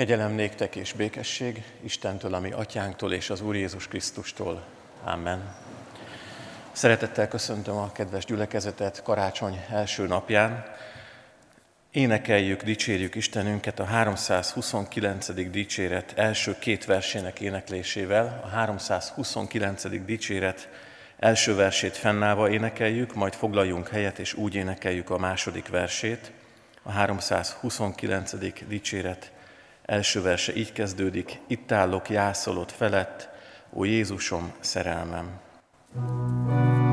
Kegyelem néktek és békesség Istentől, ami atyánktól és az Úr Jézus Krisztustól. Amen. Szeretettel köszöntöm a kedves gyülekezetet karácsony első napján. Énekeljük, dicsérjük Istenünket a 329. dicséret első két versének éneklésével. A 329. dicséret első versét fennállva énekeljük, majd foglaljunk helyet, és úgy énekeljük a második versét. A 329. dicséret első verse így kezdődik, itt állok jászolott felett, ó Jézusom, szerelmem. thank you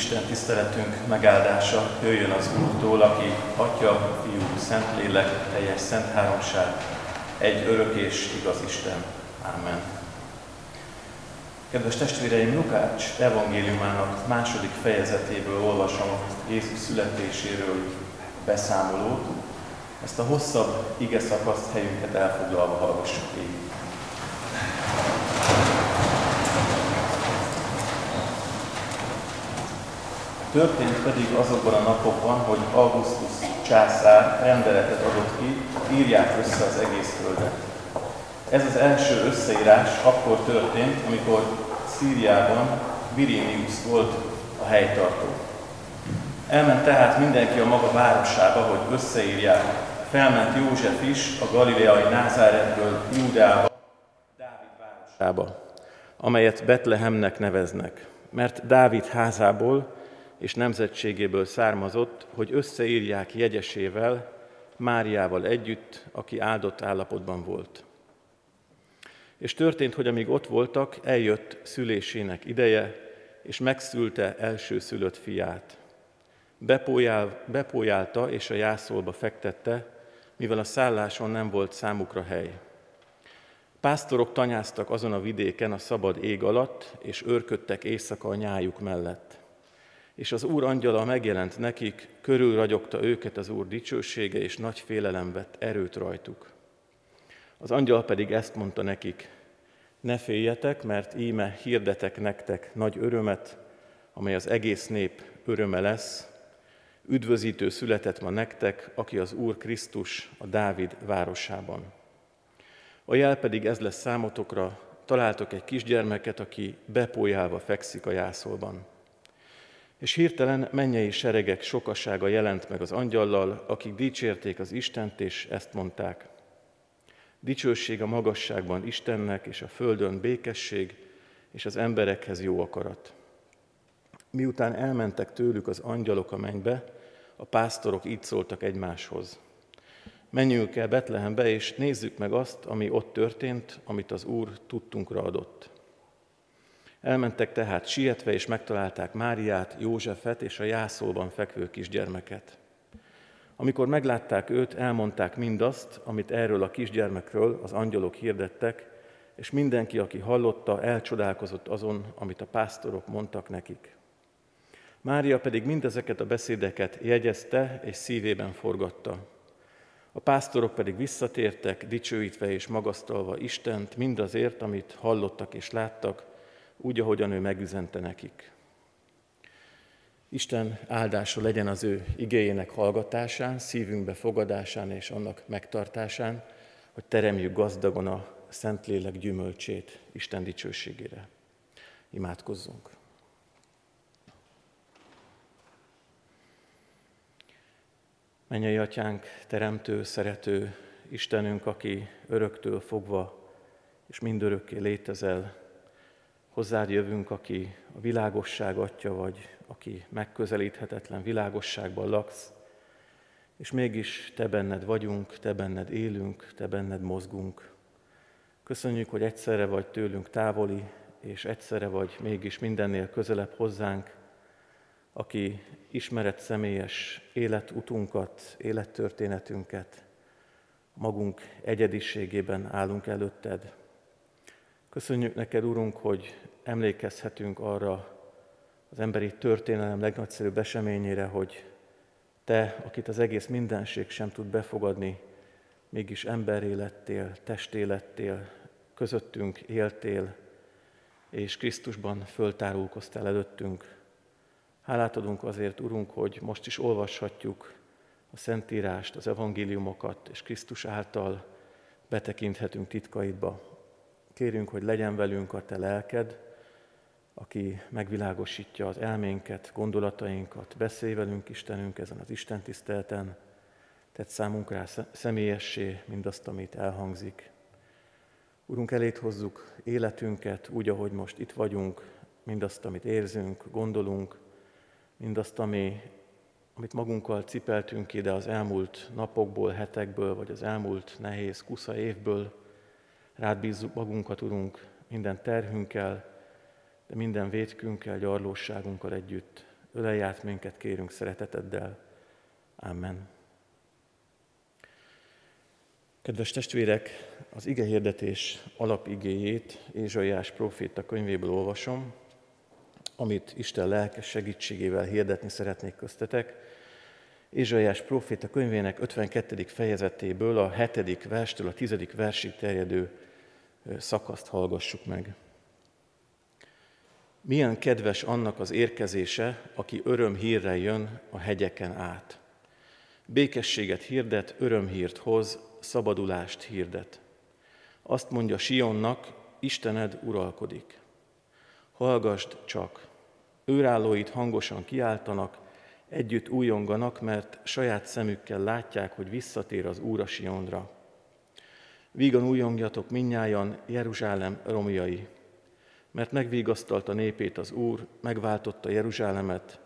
Isten tiszteletünk megáldása jöjjön az Úrtól, aki Atya, Fiú, Szentlélek, teljes szent háromság, egy örök és igaz Isten. Amen. Kedves testvéreim, Lukács evangéliumának második fejezetéből olvasom Jézus születéséről beszámolót. Ezt a hosszabb ige szakaszt helyünket elfoglalva hallgassuk végig. Történt pedig azokban a napokban, hogy Augustus császár rendeletet adott ki, írják össze az egész földet. Ez az első összeírás akkor történt, amikor Szíriában Virinius volt a helytartó. Elment tehát mindenki a maga városába, hogy összeírják. Felment József is a galileai Názáretből Júdába, Dávid városába, amelyet Betlehemnek neveznek, mert Dávid házából és nemzetségéből származott, hogy összeírják jegyesével, Máriával együtt, aki áldott állapotban volt. És történt, hogy amíg ott voltak, eljött szülésének ideje, és megszülte első szülött fiát. Bepójál, bepójálta és a jászolba fektette, mivel a szálláson nem volt számukra hely. Pásztorok tanyáztak azon a vidéken a szabad ég alatt, és őrködtek éjszaka a nyájuk mellett. És az Úr angyala megjelent nekik, körülragyogta őket az Úr dicsősége, és nagy félelem vett erőt rajtuk. Az angyal pedig ezt mondta nekik, ne féljetek, mert íme hirdetek nektek nagy örömet, amely az egész nép öröme lesz. Üdvözítő született ma nektek, aki az Úr Krisztus a Dávid városában. A jel pedig ez lesz számotokra, találtok egy kisgyermeket, aki bepójálva fekszik a jászolban. És hirtelen mennyei seregek sokassága jelent meg az angyallal, akik dicsérték az Istent, és ezt mondták. Dicsőség a magasságban Istennek, és a földön békesség, és az emberekhez jó akarat. Miután elmentek tőlük az angyalok a mennybe, a pásztorok így szóltak egymáshoz. Menjünk el Betlehembe, és nézzük meg azt, ami ott történt, amit az Úr tudtunkra adott. Elmentek tehát sietve, és megtalálták Máriát, Józsefet és a jászolban fekvő kisgyermeket. Amikor meglátták őt, elmondták mindazt, amit erről a kisgyermekről az angyalok hirdettek, és mindenki, aki hallotta, elcsodálkozott azon, amit a pásztorok mondtak nekik. Mária pedig mindezeket a beszédeket jegyezte és szívében forgatta. A pásztorok pedig visszatértek, dicsőítve és magasztalva Istent mindazért, amit hallottak és láttak, úgy, ahogyan ő megüzente nekik. Isten áldása legyen az ő igényének hallgatásán, szívünkbe fogadásán és annak megtartásán, hogy teremjük gazdagon a Szentlélek gyümölcsét Isten dicsőségére. Imádkozzunk! Mennyei Atyánk, Teremtő, Szerető, Istenünk, aki öröktől fogva és mindörökké létezel, hozzád jövünk, aki a világosság atya vagy, aki megközelíthetetlen világosságban laksz, és mégis Te benned vagyunk, Te benned élünk, Te benned mozgunk. Köszönjük, hogy egyszerre vagy tőlünk távoli, és egyszerre vagy mégis mindennél közelebb hozzánk, aki ismeret személyes életutunkat, élettörténetünket, magunk egyediségében állunk előtted. Köszönjük neked, Urunk, hogy emlékezhetünk arra az emberi történelem legnagyszerűbb eseményére, hogy Te, akit az egész mindenség sem tud befogadni, mégis emberé lettél, testé lettél, közöttünk éltél, és Krisztusban föltárulkoztál előttünk, Hálát adunk azért, Urunk, hogy most is olvashatjuk a Szentírást, az evangéliumokat, és Krisztus által betekinthetünk titkaidba. Kérünk, hogy legyen velünk a Te lelked, aki megvilágosítja az elménket, gondolatainkat, beszélj velünk Istenünk ezen az Isten tisztelten, tett számunkra személyessé mindazt, amit elhangzik. Urunk, elét hozzuk életünket úgy, ahogy most itt vagyunk, mindazt, amit érzünk, gondolunk, mindazt, ami, amit magunkkal cipeltünk ide az elmúlt napokból, hetekből, vagy az elmúlt nehéz kusza évből, rád bízzuk magunkat, Urunk, minden terhünkkel, de minden vétkünkkel, gyarlóságunkkal együtt. Ölelj át minket, kérünk szereteteddel. Amen. Kedves testvérek, az ige hirdetés alapigéjét Ézsaiás proféta könyvéből olvasom, amit Isten lelkes segítségével hirdetni szeretnék köztetek. Ézsaiás proféta könyvének 52. fejezetéből a 7. verstől a 10. versig terjedő szakaszt hallgassuk meg. Milyen kedves annak az érkezése, aki örömhírrel jön a hegyeken át. Békességet hirdet, örömhírt hoz, szabadulást hirdet. Azt mondja Sionnak, Istened uralkodik. Hallgasd csak, Őrállóit hangosan kiáltanak, együtt újonganak, mert saját szemükkel látják, hogy visszatér az Úr a Sionra. Vígan újongjatok minnyájan Jeruzsálem romjai, mert megvigasztalta népét az Úr, megváltotta Jeruzsálemet,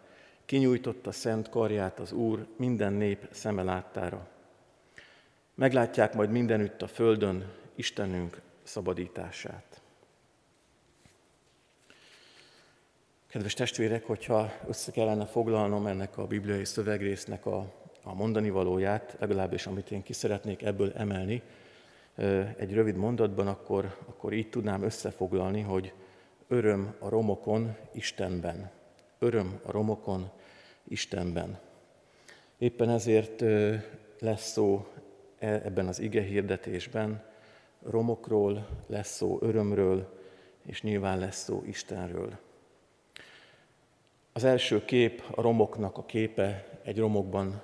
kinyújtotta szent karját az Úr minden nép szeme láttára. Meglátják majd mindenütt a földön Istenünk szabadítását. Kedves testvérek, hogyha össze kellene foglalnom ennek a bibliai szövegrésznek a, a mondani valóját, legalábbis amit én ki szeretnék ebből emelni, egy rövid mondatban, akkor, akkor így tudnám összefoglalni, hogy öröm a romokon Istenben. Öröm a romokon Istenben. Éppen ezért lesz szó e, ebben az ige hirdetésben romokról, lesz szó örömről, és nyilván lesz szó Istenről. Az első kép a romoknak a képe, egy romokban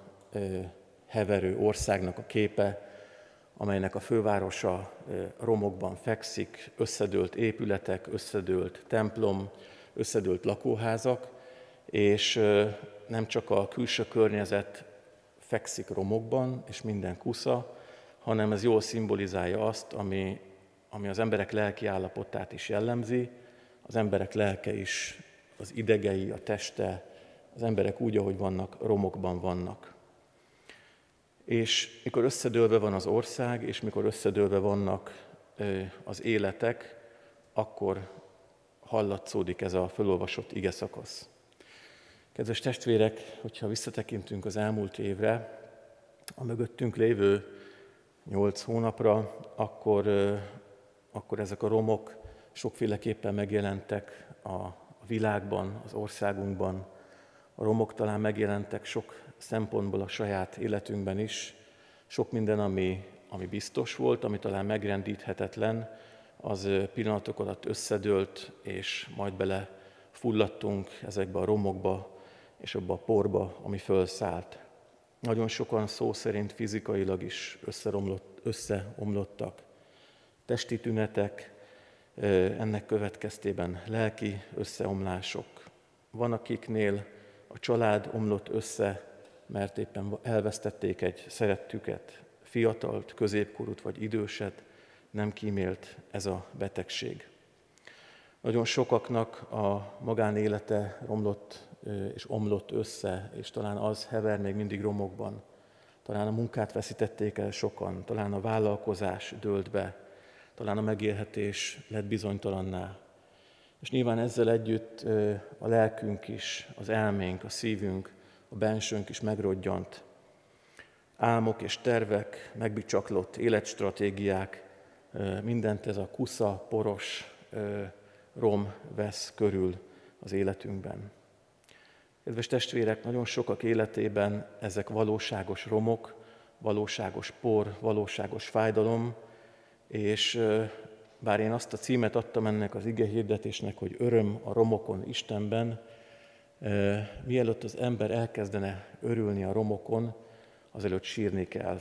heverő országnak a képe, amelynek a fővárosa romokban fekszik, összedőlt épületek, összedőlt templom, összedőlt lakóházak, és nem csak a külső környezet fekszik romokban, és minden kusza, hanem ez jól szimbolizálja azt, ami, ami az emberek lelki állapotát is jellemzi, az emberek lelke is, az idegei, a teste, az emberek úgy, ahogy vannak, romokban vannak. És mikor összedőlve van az ország, és mikor összedőlve vannak az életek, akkor hallatszódik ez a fölolvasott ige szakasz. Kedves testvérek, hogyha visszatekintünk az elmúlt évre, a mögöttünk lévő nyolc hónapra, akkor, akkor ezek a romok sokféleképpen megjelentek a világban, az országunkban. A romok talán megjelentek sok szempontból a saját életünkben is. Sok minden, ami, ami biztos volt, ami talán megrendíthetetlen, az pillanatok alatt összedőlt, és majd bele fulladtunk ezekbe a romokba, és abba a porba, ami fölszállt. Nagyon sokan szó szerint fizikailag is összeromlott, összeomlottak. Testi tünetek, ennek következtében lelki összeomlások. Van, akiknél a család omlott össze, mert éppen elvesztették egy szerettüket, fiatalt, középkorút vagy időset, nem kímélt ez a betegség. Nagyon sokaknak a magánélete romlott és omlott össze, és talán az hever még mindig romokban. Talán a munkát veszítették el sokan, talán a vállalkozás dőlt be, talán a megélhetés lett bizonytalanná. És nyilván ezzel együtt a lelkünk is, az elménk, a szívünk, a bensőnk is megrodjant. Álmok és tervek, megbicsaklott életstratégiák, mindent ez a kusza, poros rom vesz körül az életünkben. Kedves testvérek, nagyon sokak életében ezek valóságos romok, valóságos por, valóságos fájdalom, és bár én azt a címet adtam ennek az ige hirdetésnek, hogy öröm a romokon Istenben, mielőtt az ember elkezdene örülni a romokon, azelőtt sírni kell.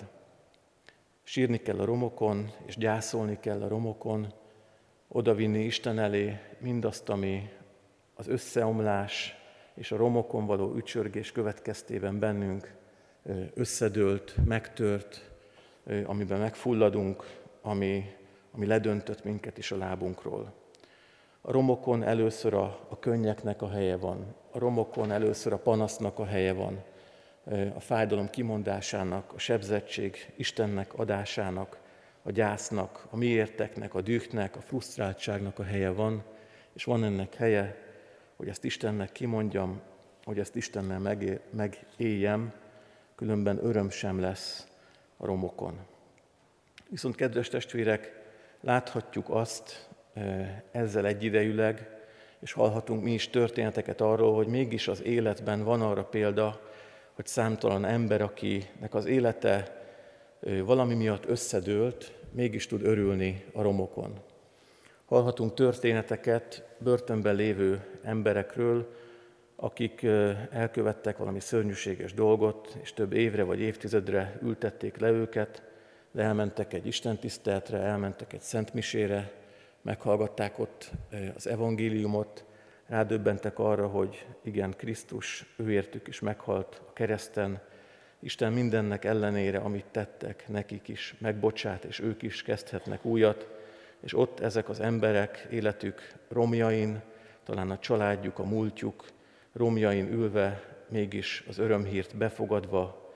Sírni kell a romokon, és gyászolni kell a romokon, odavinni Isten elé mindazt, ami az összeomlás és a romokon való ücsörgés következtében bennünk összedőlt, megtört, amiben megfulladunk, ami, ami ledöntött minket is a lábunkról. A romokon először a, a könnyeknek a helye van, a romokon először a panasznak a helye van, a fájdalom kimondásának, a sebzettség Istennek adásának, a gyásznak, a miérteknek, a dühnek, a frusztráltságnak a helye van, és van ennek helye, hogy ezt Istennek kimondjam, hogy ezt Istennel megéljem, különben öröm sem lesz a romokon. Viszont, kedves testvérek, láthatjuk azt ezzel egyidejűleg, és hallhatunk mi is történeteket arról, hogy mégis az életben van arra példa, hogy számtalan ember, akinek az élete valami miatt összedőlt, mégis tud örülni a romokon. Hallhatunk történeteket börtönben lévő emberekről, akik elkövettek valami szörnyűséges dolgot, és több évre vagy évtizedre ültették le őket, de elmentek egy istentiszteletre, elmentek egy szentmisére, meghallgatták ott az evangéliumot, rádöbbentek arra, hogy igen, Krisztus őértük is meghalt a kereszten, Isten mindennek ellenére, amit tettek, nekik is megbocsát, és ők is kezdhetnek újat, és ott ezek az emberek életük romjain, talán a családjuk, a múltjuk romjain ülve mégis az örömhírt befogadva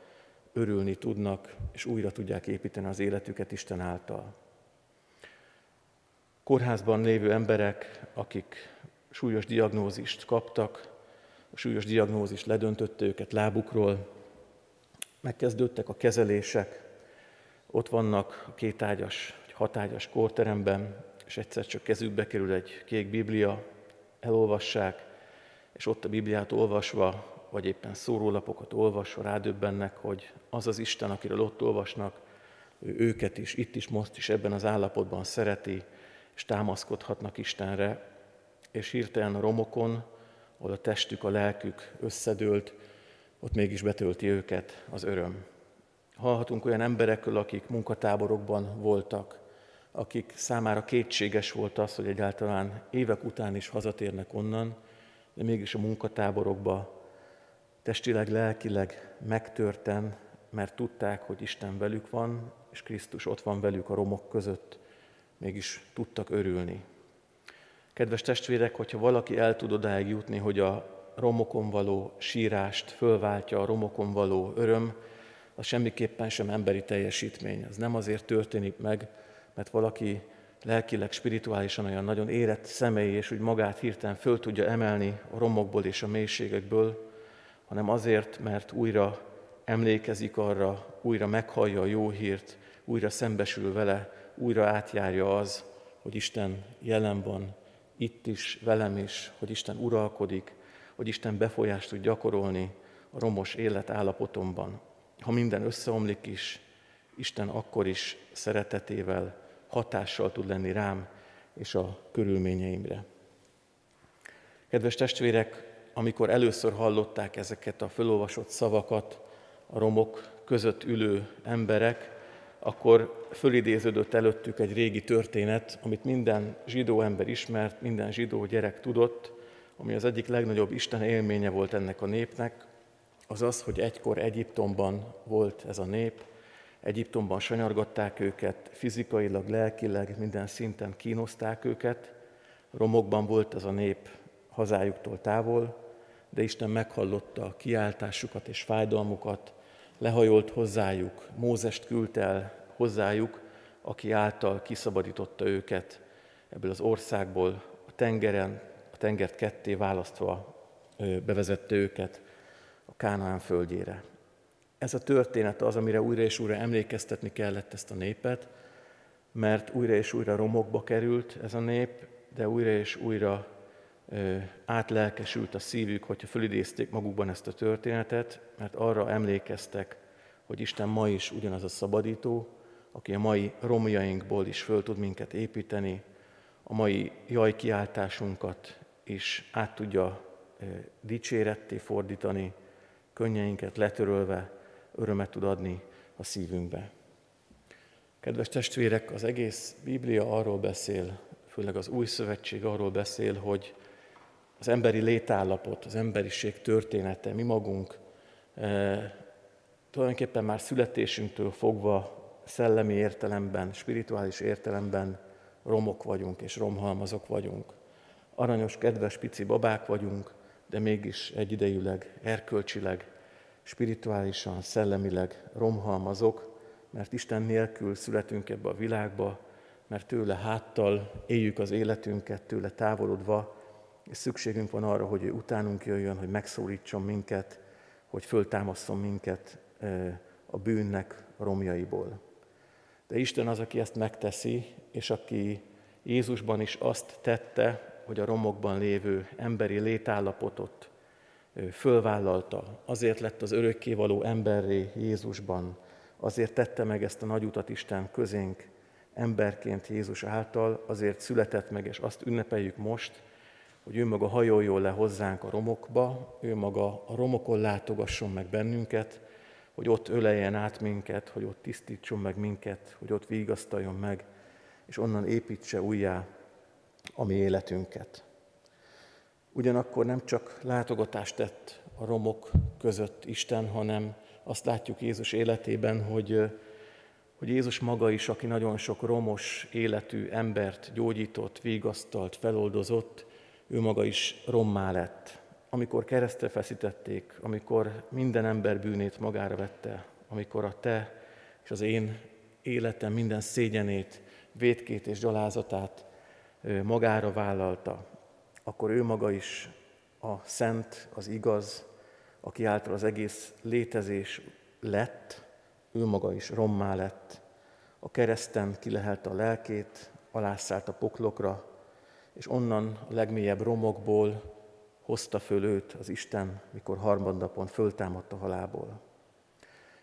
örülni tudnak, és újra tudják építeni az életüket Isten által. Kórházban lévő emberek, akik súlyos diagnózist kaptak, a súlyos diagnózis ledöntötte őket lábukról, megkezdődtek a kezelések, ott vannak a kétágyas, hatágyas kórteremben, és egyszer csak kezükbe kerül egy kék biblia, elolvassák, és ott a Bibliát olvasva, vagy éppen szórólapokat olvasva rádöbbennek, hogy az az Isten, akiről ott olvasnak, ő őket is, itt is, most is ebben az állapotban szereti, és támaszkodhatnak Istenre, és hirtelen a romokon, ahol a testük, a lelkük összedőlt, ott mégis betölti őket az öröm. Hallhatunk olyan emberekről, akik munkatáborokban voltak, akik számára kétséges volt az, hogy egyáltalán évek után is hazatérnek onnan, de mégis a munkatáborokba testileg, lelkileg megtörten, mert tudták, hogy Isten velük van, és Krisztus ott van velük a romok között, mégis tudtak örülni. Kedves testvérek, hogyha valaki el tud odáig jutni, hogy a romokon való sírást fölváltja a romokon való öröm, az semmiképpen sem emberi teljesítmény. Az nem azért történik meg, mert valaki lelkileg, spirituálisan olyan nagyon érett személy, és úgy magát hirtelen föl tudja emelni a romokból és a mélységekből, hanem azért, mert újra emlékezik arra, újra meghallja a jó hírt, újra szembesül vele, újra átjárja az, hogy Isten jelen van, itt is, velem is, hogy Isten uralkodik, hogy Isten befolyást tud gyakorolni a romos élet állapotomban. Ha minden összeomlik is, Isten akkor is szeretetével hatással tud lenni rám és a körülményeimre. Kedves testvérek, amikor először hallották ezeket a fölolvasott szavakat a romok között ülő emberek, akkor fölidéződött előttük egy régi történet, amit minden zsidó ember ismert, minden zsidó gyerek tudott, ami az egyik legnagyobb Isten élménye volt ennek a népnek, az az, hogy egykor Egyiptomban volt ez a nép, Egyiptomban sanyargatták őket, fizikailag, lelkileg, minden szinten kínozták őket, romokban volt ez a nép hazájuktól távol, de Isten meghallotta a kiáltásukat és fájdalmukat, lehajolt hozzájuk, Mózest küldte el hozzájuk, aki által kiszabadította őket ebből az országból, a tengeren, a tengert ketté választva bevezette őket a Kánaán földjére. Ez a történet az, amire újra és újra emlékeztetni kellett ezt a népet, mert újra és újra romokba került ez a nép, de újra és újra átlelkesült a szívük, hogyha fölidézték magukban ezt a történetet, mert arra emlékeztek, hogy Isten ma is ugyanaz a szabadító, aki a mai romjainkból is föl tud minket építeni, a mai jajkiáltásunkat is át tudja dicséretté fordítani, könnyeinket letörölve, örömet tud adni a szívünkbe. Kedves testvérek, az egész Biblia arról beszél, főleg az Új Szövetség arról beszél, hogy az emberi létállapot, az emberiség története, mi magunk e, tulajdonképpen már születésünktől fogva szellemi értelemben, spirituális értelemben romok vagyunk és romhalmazok vagyunk. Aranyos, kedves, pici babák vagyunk, de mégis egyidejűleg, erkölcsileg spirituálisan, szellemileg romhalmazok, mert Isten nélkül születünk ebbe a világba, mert tőle háttal éljük az életünket, tőle távolodva, és szükségünk van arra, hogy ő utánunk jöjjön, hogy megszólítson minket, hogy föltámaszson minket a bűnnek a romjaiból. De Isten az, aki ezt megteszi, és aki Jézusban is azt tette, hogy a romokban lévő emberi létállapotot fölvállalta, azért lett az örökkévaló emberré Jézusban, azért tette meg ezt a nagy utat Isten közénk emberként Jézus által, azért született meg, és azt ünnepeljük most, hogy ő maga hajoljon le hozzánk a romokba, ő maga a romokon látogasson meg bennünket, hogy ott öleljen át minket, hogy ott tisztítson meg minket, hogy ott vigasztaljon meg, és onnan építse újjá a mi életünket. Ugyanakkor nem csak látogatást tett a romok között Isten, hanem azt látjuk Jézus életében, hogy, hogy Jézus maga is, aki nagyon sok romos életű embert gyógyított, vigasztalt, feloldozott, ő maga is rommá lett. amikor keresztre feszítették, amikor minden ember bűnét magára vette, amikor a te és az én életem minden szégyenét, vétkét és gyalázatát magára vállalta, akkor ő maga is a szent, az igaz, aki által az egész létezés lett, ő maga is rommá lett. A kereszten kilehelte a lelkét, alászállt a poklokra, és onnan a legmélyebb romokból hozta föl őt az Isten, mikor harmadnapon föltámadt a halából.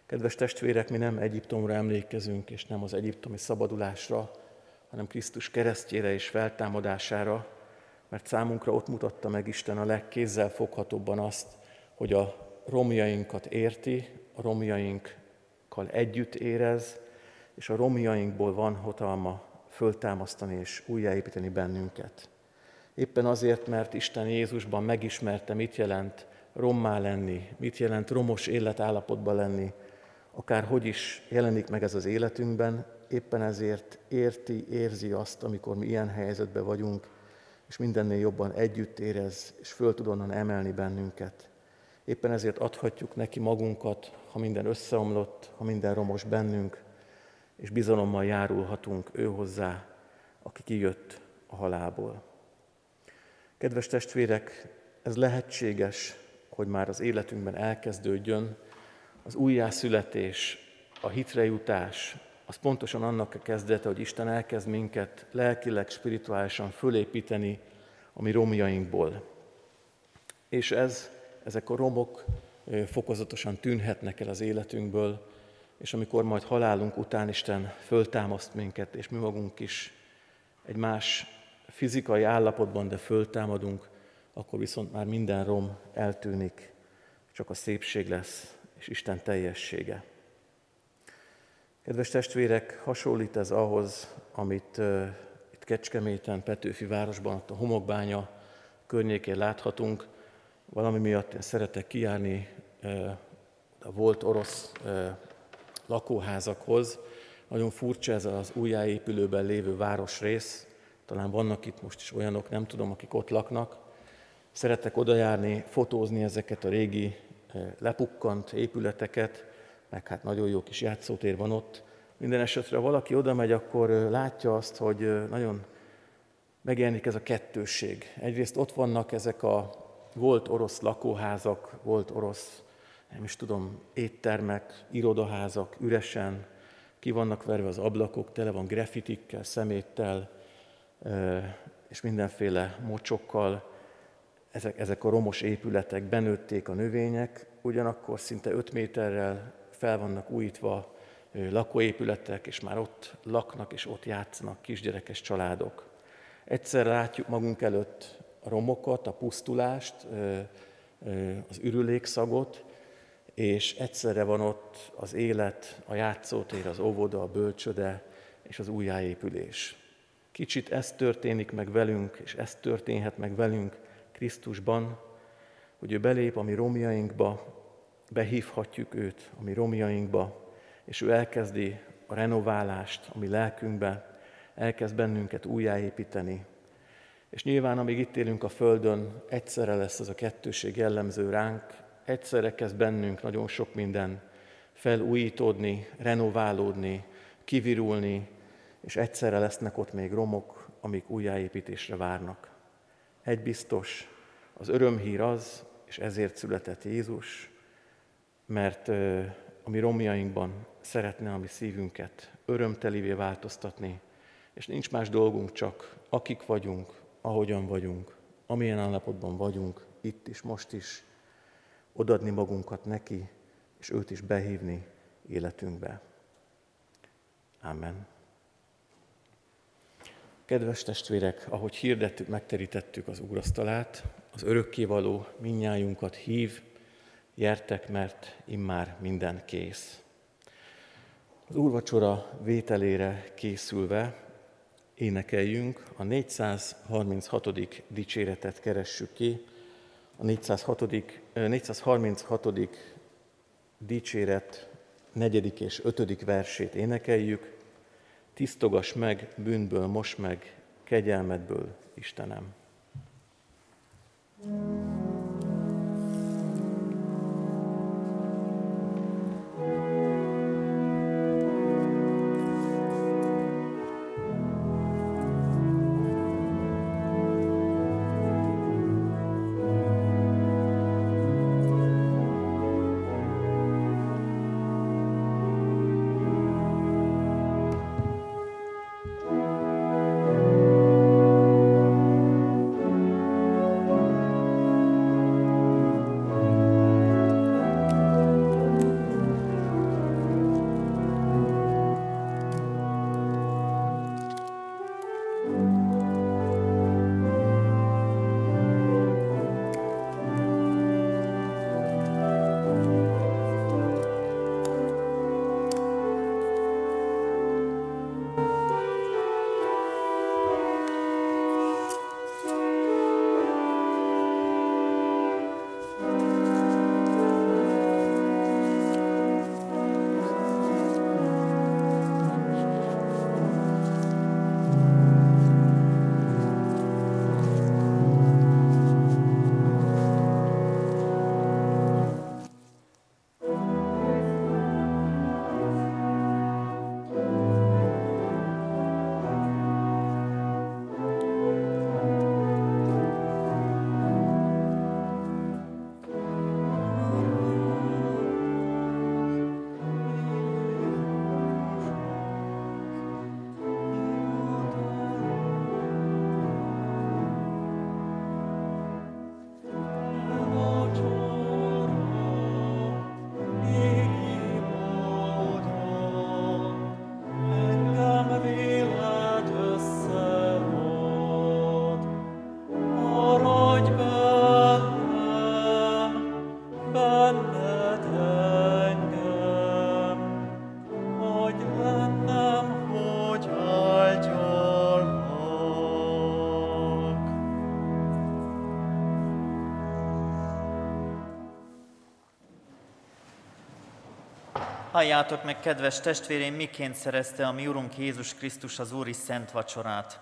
Kedves testvérek, mi nem Egyiptomra emlékezünk, és nem az egyiptomi szabadulásra, hanem Krisztus keresztjére és feltámadására, mert számunkra ott mutatta meg Isten a legkézzel foghatóbban azt, hogy a romjainkat érti, a romjainkkal együtt érez, és a romjainkból van hatalma föltámasztani és újjáépíteni bennünket. Éppen azért, mert Isten Jézusban megismerte, mit jelent rommá lenni, mit jelent romos életállapotban lenni, akár hogy is jelenik meg ez az életünkben, éppen ezért érti, érzi azt, amikor mi ilyen helyzetben vagyunk, és mindennél jobban együtt érez, és föl tud onnan emelni bennünket. Éppen ezért adhatjuk neki magunkat, ha minden összeomlott, ha minden romos bennünk, és bizalommal járulhatunk ő hozzá, aki kijött a halálból. Kedves testvérek, ez lehetséges, hogy már az életünkben elkezdődjön, az újjászületés, a hitre jutás, az pontosan annak a kezdete, hogy Isten elkezd minket lelkileg, spirituálisan fölépíteni a mi romjainkból. És ez, ezek a romok fokozatosan tűnhetnek el az életünkből, és amikor majd halálunk után Isten föltámaszt minket, és mi magunk is egy más fizikai állapotban, de föltámadunk, akkor viszont már minden rom eltűnik, csak a szépség lesz, és Isten teljessége. Kedves testvérek, hasonlít ez ahhoz, amit uh, itt Kecskeméten, Petőfi városban, ott a homokbánya környékén láthatunk. Valami miatt én szeretek kijárni uh, a volt orosz uh, lakóházakhoz. Nagyon furcsa ez az újjáépülőben lévő városrész. Talán vannak itt most is olyanok, nem tudom, akik ott laknak. Szeretek odajárni, fotózni ezeket a régi lepukkant épületeket, meg hát nagyon jó kis játszótér van ott. Minden esetre, ha valaki oda megy, akkor látja azt, hogy nagyon megjelenik ez a kettősség. Egyrészt ott vannak ezek a volt orosz lakóházak, volt orosz, nem is tudom, éttermek, irodaházak, üresen, ki vannak verve az ablakok, tele van grafitikkel, szeméttel, és mindenféle mocsokkal, ezek, ezek a romos épületek benőtték a növények, ugyanakkor szinte 5 méterrel fel vannak újítva lakóépületek, és már ott laknak, és ott játszanak kisgyerekes családok. Egyszer látjuk magunk előtt a romokat, a pusztulást, az ürülékszagot, és egyszerre van ott az élet, a játszótér, az óvoda, a bölcsöde és az újjáépülés. Kicsit ez történik meg velünk, és ez történhet meg velünk Krisztusban, hogy ő belép a mi romjainkba, behívhatjuk őt a mi romjainkba, és ő elkezdi a renoválást a mi lelkünkbe, elkezd bennünket újjáépíteni. És nyilván, amíg itt élünk a Földön, egyszerre lesz az a kettőség jellemző ránk, egyszerre kezd bennünk nagyon sok minden felújítódni, renoválódni, kivirulni, és egyszerre lesznek ott még romok, amik újjáépítésre várnak. Egy biztos, az örömhír az, és ezért született Jézus, mert a mi romjainkban szeretne a mi szívünket örömtelivé változtatni, és nincs más dolgunk, csak akik vagyunk, ahogyan vagyunk, amilyen állapotban vagyunk, itt is, most is, odadni magunkat neki, és őt is behívni életünkbe. Amen. Kedves testvérek, ahogy hirdettük, megterítettük az úrasztalát, az örökkévaló minnyájunkat hív, Jertek, mert immár minden kész. Az úrvacsora vételére készülve énekeljünk, a 436. dicséretet keressük ki, a 406. 436. dicséret negyedik és ötödik versét énekeljük, tisztogass meg bűnből, most meg kegyelmedből, Istenem. thank Halljátok meg, kedves testvérém, miként szerezte a mi Urunk Jézus Krisztus az Úri Szent Vacsorát.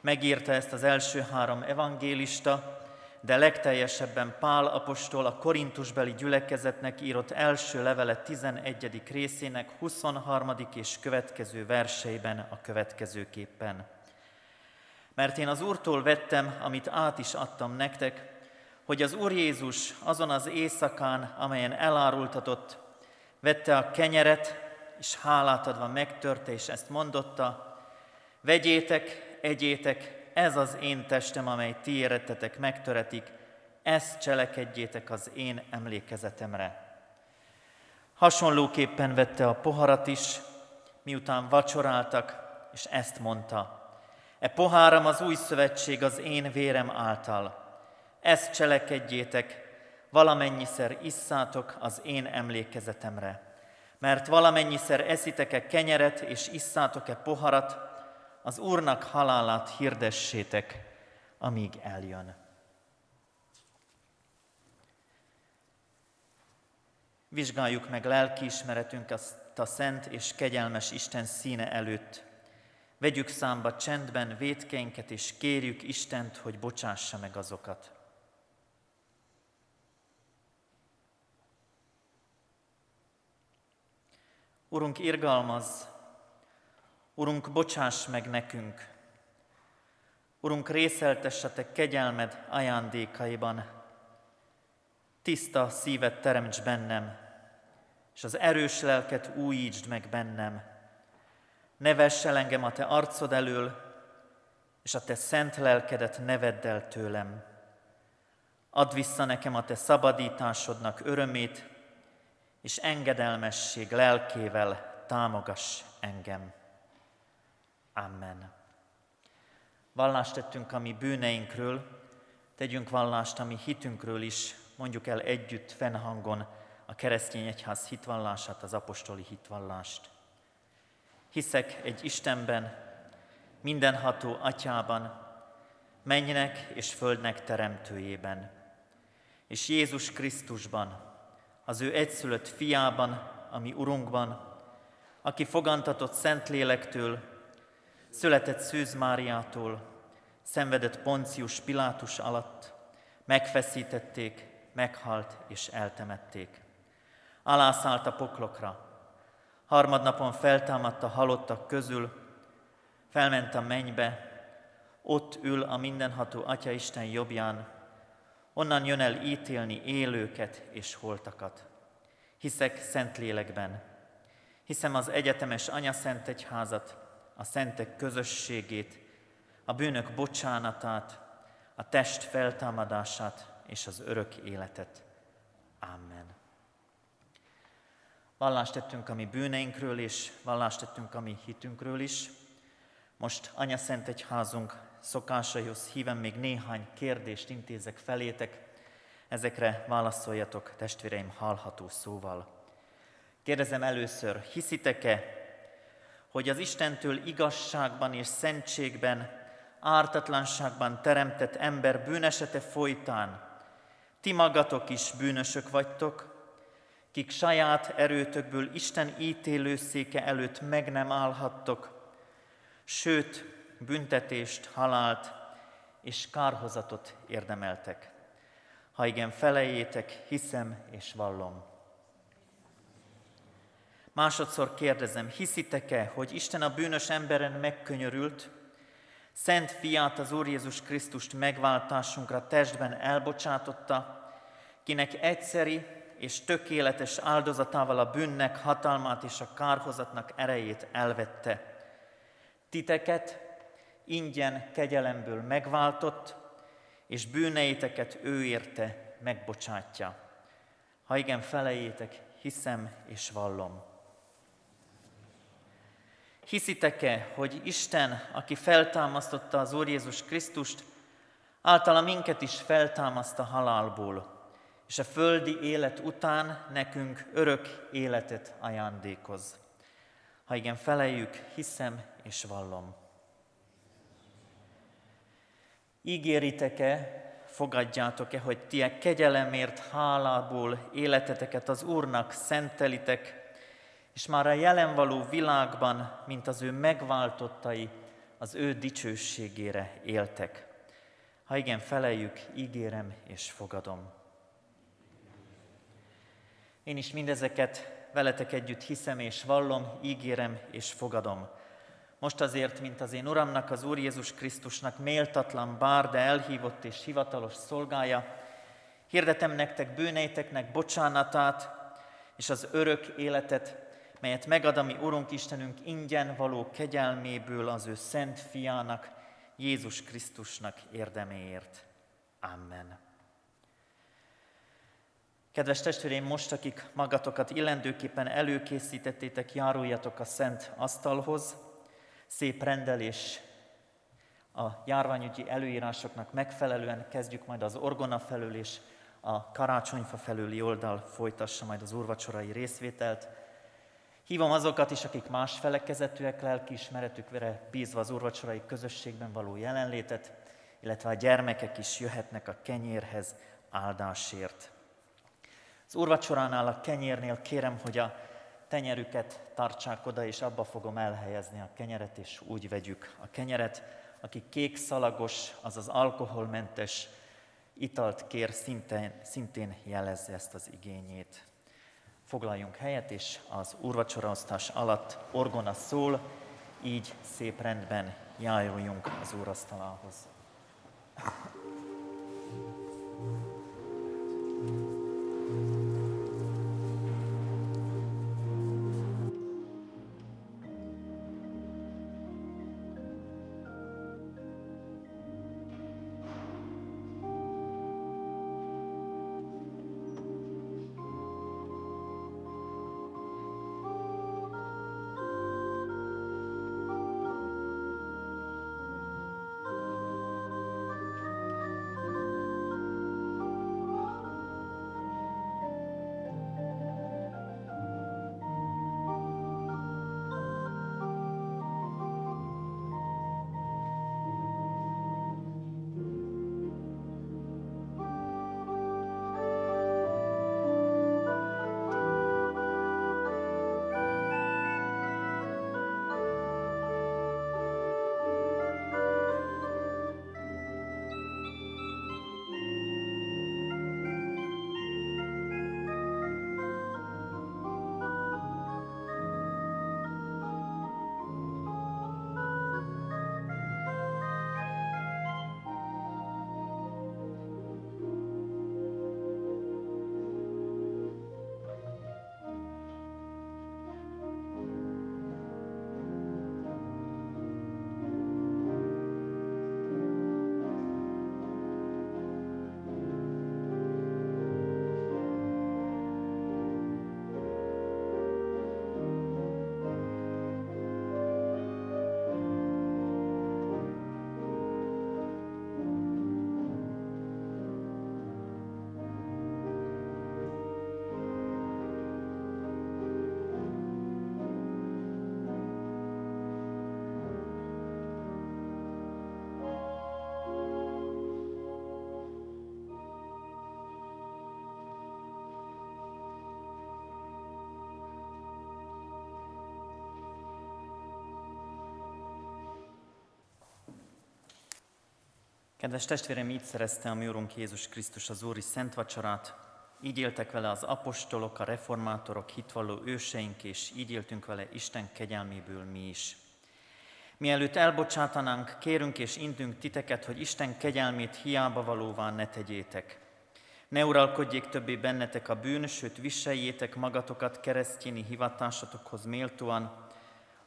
Megírta ezt az első három evangélista, de legteljesebben Pál apostol a korintusbeli gyülekezetnek írott első levele 11. részének 23. és következő verseiben a következőképpen. Mert én az Úrtól vettem, amit át is adtam nektek, hogy az Úr Jézus azon az éjszakán, amelyen elárultatott, vette a kenyeret, és hálát adva megtörte, és ezt mondotta, vegyétek, egyétek, ez az én testem, amely ti érettetek megtöretik, ezt cselekedjétek az én emlékezetemre. Hasonlóképpen vette a poharat is, miután vacsoráltak, és ezt mondta. E poháram az új szövetség az én vérem által. Ezt cselekedjétek, valamennyiszer isszátok az én emlékezetemre. Mert valamennyiszer eszitek-e kenyeret és isszátok-e poharat, az Úrnak halálát hirdessétek, amíg eljön. Vizsgáljuk meg lelkiismeretünk a szent és kegyelmes Isten színe előtt. Vegyük számba csendben vétkeinket, és kérjük Istent, hogy bocsássa meg azokat. Urunk, irgalmaz, Urunk, bocsáss meg nekünk. Urunk, részeltesse Te kegyelmed ajándékaiban. Tiszta szívet teremts bennem, és az erős lelket újítsd meg bennem. Ne vess el engem a Te arcod elől, és a Te szent lelkedet ne el tőlem. Add vissza nekem a Te szabadításodnak örömét, és engedelmesség lelkével támogass engem. Amen. Vallást tettünk a mi bűneinkről, tegyünk vallást a mi hitünkről is, mondjuk el együtt, fennhangon a keresztény egyház hitvallását, az apostoli hitvallást. Hiszek egy Istenben, mindenható atyában, mennynek és földnek teremtőjében, és Jézus Krisztusban, az ő egyszülött fiában, ami Urunkban, aki fogantatott Szentlélektől, született Szűz Máriától, szenvedett Poncius Pilátus alatt, megfeszítették, meghalt és eltemették. Alászállt a poklokra, harmadnapon feltámadt a halottak közül, felment a mennybe, ott ül a mindenható Atya Isten jobbján, Onnan jön el ítélni élőket és holtakat. Hiszek szent lélekben. Hiszem az egyetemes Anya Szent Egyházat, a szentek közösségét, a bűnök bocsánatát, a test feltámadását és az örök életet. Amen. Vallást tettünk a mi bűneinkről és vallást tettünk a mi hitünkről is. Most Anya Szent Egyházunk szokásaihoz híven még néhány kérdést intézek felétek, ezekre válaszoljatok testvéreim hallható szóval. Kérdezem először, hiszitek-e, hogy az Istentől igazságban és szentségben, ártatlanságban teremtett ember bűnesete folytán ti magatok is bűnösök vagytok, kik saját erőtökből Isten ítélőszéke előtt meg nem állhattok, sőt, büntetést, halált és kárhozatot érdemeltek. Ha igen, felejétek, hiszem és vallom. Másodszor kérdezem, hiszitek-e, hogy Isten a bűnös emberen megkönyörült, Szent fiát az Úr Jézus Krisztust megváltásunkra testben elbocsátotta, kinek egyszeri és tökéletes áldozatával a bűnnek hatalmát és a kárhozatnak erejét elvette. Titeket ingyen kegyelemből megváltott, és bűneiteket ő érte megbocsátja. Ha igen, felejétek, hiszem és vallom. Hiszitek-e, hogy Isten, aki feltámasztotta az Úr Jézus Krisztust, általa minket is feltámaszt halálból, és a földi élet után nekünk örök életet ajándékoz. Ha igen, feleljük, hiszem és vallom. Ígéritek-e, fogadjátok-e, hogy ti kegyelemért hálából életeteket az Úrnak szentelitek, és már a jelen való világban, mint az ő megváltottai, az ő dicsőségére éltek. Ha igen, feleljük, ígérem és fogadom. Én is mindezeket veletek együtt hiszem és vallom, ígérem és fogadom. Most azért, mint az én Uramnak, az Úr Jézus Krisztusnak méltatlan bár, de elhívott és hivatalos szolgája, hirdetem nektek bűneiteknek bocsánatát és az örök életet, melyet megad a mi Urunk Istenünk ingyen való kegyelméből az ő szent fiának, Jézus Krisztusnak érdeméért. Amen. Kedves testvéreim, most, akik magatokat illendőképpen előkészítettétek, járuljatok a szent asztalhoz. Szép rendelés a járványügyi előírásoknak megfelelően kezdjük majd az orgona felől, és a karácsonyfa felüli oldal folytassa majd az úrvacsorai részvételt. Hívom azokat is, akik más felekezetűek, lelkiismeretükre bízva az úrvacsorai közösségben való jelenlétet, illetve a gyermekek is jöhetnek a kenyérhez áldásért. Az úrvacsoránál a kenyérnél kérem, hogy a tenyerüket tartsák oda, és abba fogom elhelyezni a kenyeret, és úgy vegyük a kenyeret. Aki kék szalagos, azaz alkoholmentes italt kér, szintén, szintén jelezze ezt az igényét. Foglaljunk helyet, és az úrvacsoraosztás alatt orgona szól, így szép rendben járuljunk az úrasztalához. Kedves testvérem, így szerezte a mi Úrunk Jézus Krisztus az Úri Szent Vacsorát, így éltek vele az apostolok, a reformátorok, hitvalló őseink, és így éltünk vele Isten kegyelméből mi is. Mielőtt elbocsátanánk, kérünk és intünk titeket, hogy Isten kegyelmét hiába valóvá ne tegyétek. Ne uralkodjék többé bennetek a bűn, sőt viseljétek magatokat keresztjéni hivatásatokhoz méltóan,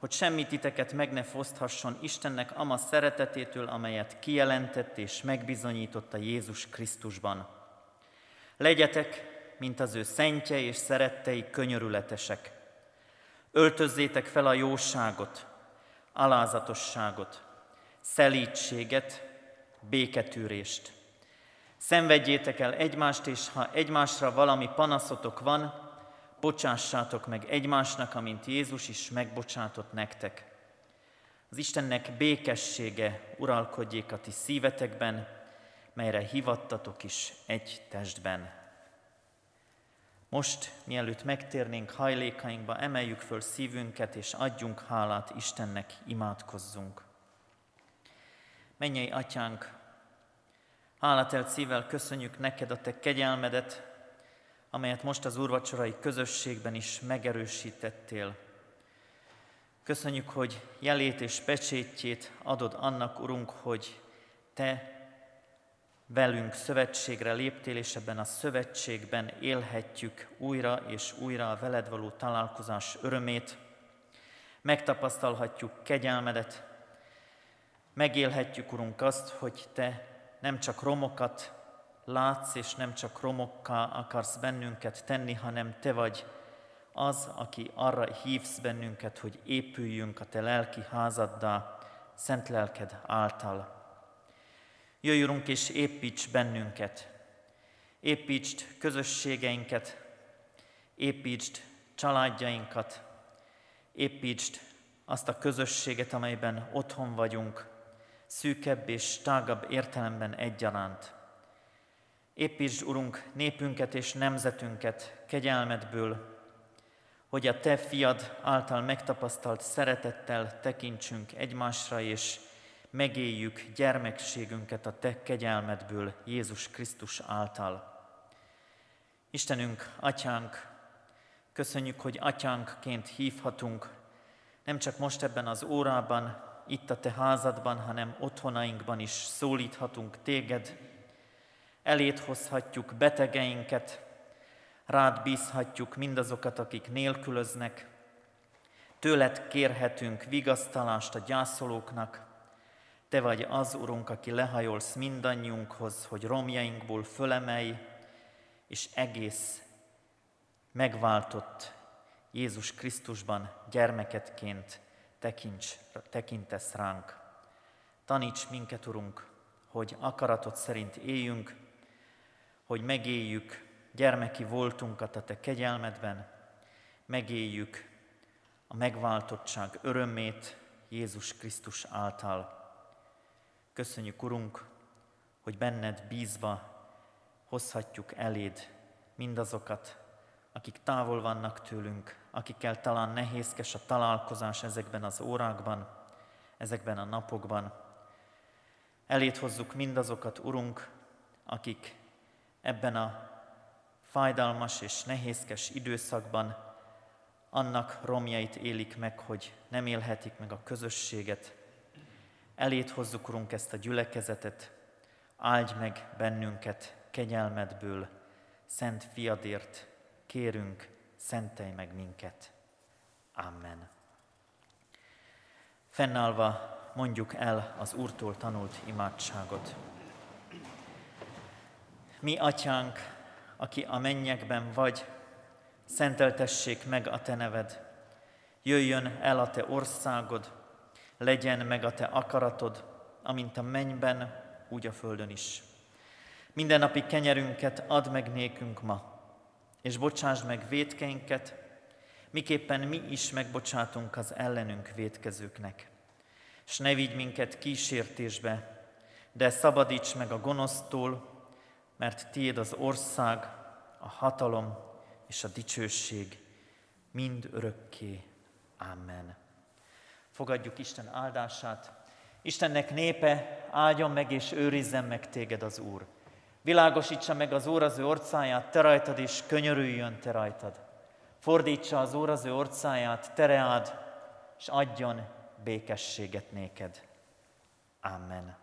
hogy semmi titeket meg ne foszthasson Istennek ama szeretetétől, amelyet kijelentett és megbizonyította Jézus Krisztusban. Legyetek, mint az ő szentje és szerettei könyörületesek. Öltözzétek fel a jóságot, alázatosságot, szelítséget, béketűrést. Szenvedjétek el egymást, és ha egymásra valami panaszotok van, bocsássátok meg egymásnak, amint Jézus is megbocsátott nektek. Az Istennek békessége uralkodjék a ti szívetekben, melyre hivattatok is egy testben. Most, mielőtt megtérnénk hajlékainkba, emeljük föl szívünket, és adjunk hálát Istennek, imádkozzunk. Mennyei Atyánk, hálátelt szívvel köszönjük neked a te kegyelmedet, amelyet most az úrvacsorai közösségben is megerősítettél. Köszönjük, hogy jelét és pecsétjét adod annak, Urunk, hogy Te velünk szövetségre léptél, és ebben a szövetségben élhetjük újra és újra a veled való találkozás örömét, megtapasztalhatjuk kegyelmedet, megélhetjük, Urunk, azt, hogy Te nem csak romokat látsz, és nem csak romokká akarsz bennünket tenni, hanem Te vagy az, aki arra hívsz bennünket, hogy épüljünk a Te lelki házaddá, szent lelked által. Jöjj, Urunk, és építs bennünket, építsd közösségeinket, építsd családjainkat, építsd azt a közösséget, amelyben otthon vagyunk, szűkebb és tágabb értelemben egyaránt. Építsd, Urunk, népünket és nemzetünket kegyelmedből, hogy a Te fiad által megtapasztalt szeretettel tekintsünk egymásra, és megéljük gyermekségünket a Te kegyelmedből Jézus Krisztus által. Istenünk, Atyánk, köszönjük, hogy Atyánkként hívhatunk, nem csak most ebben az órában, itt a Te házadban, hanem otthonainkban is szólíthatunk Téged, elét hozhatjuk betegeinket, rád bízhatjuk mindazokat, akik nélkülöznek, tőled kérhetünk vigasztalást a gyászolóknak, te vagy az, Urunk, aki lehajolsz mindannyiunkhoz, hogy romjainkból fölemelj, és egész megváltott Jézus Krisztusban gyermeketként tekints, tekintesz ránk. Taníts minket, Urunk, hogy akaratod szerint éljünk, hogy megéljük gyermeki voltunkat a Te kegyelmedben, megéljük a megváltottság örömét Jézus Krisztus által. Köszönjük, Urunk, hogy benned bízva hozhatjuk eléd mindazokat, akik távol vannak tőlünk, akikkel talán nehézkes a találkozás ezekben az órákban, ezekben a napokban. Elét hozzuk mindazokat, Urunk, akik ebben a fájdalmas és nehézkes időszakban annak romjait élik meg, hogy nem élhetik meg a közösséget. Elét hozzuk, Urunk, ezt a gyülekezetet, áldj meg bennünket kegyelmedből, szent fiadért kérünk, szentelj meg minket. Amen. Fennállva mondjuk el az Úrtól tanult imádságot. Mi, Atyánk, aki a mennyekben vagy, szenteltessék meg a Te neved. Jöjjön el a Te országod, legyen meg a Te akaratod, amint a mennyben, úgy a földön is. Minden napi kenyerünket add meg nékünk ma, és bocsásd meg védkeinket, miképpen mi is megbocsátunk az ellenünk védkezőknek. És ne vigy minket kísértésbe, de szabadíts meg a gonosztól, mert tiéd az ország, a hatalom és a dicsőség mind örökké. Amen. Fogadjuk Isten áldását. Istennek népe, áldjon meg és őrizzen meg téged az Úr. Világosítsa meg az Úr az ő orcáját, te rajtad, és könyörüljön te rajtad. Fordítsa az Úr az ő orcáját, tereád, és adjon békességet néked. Amen.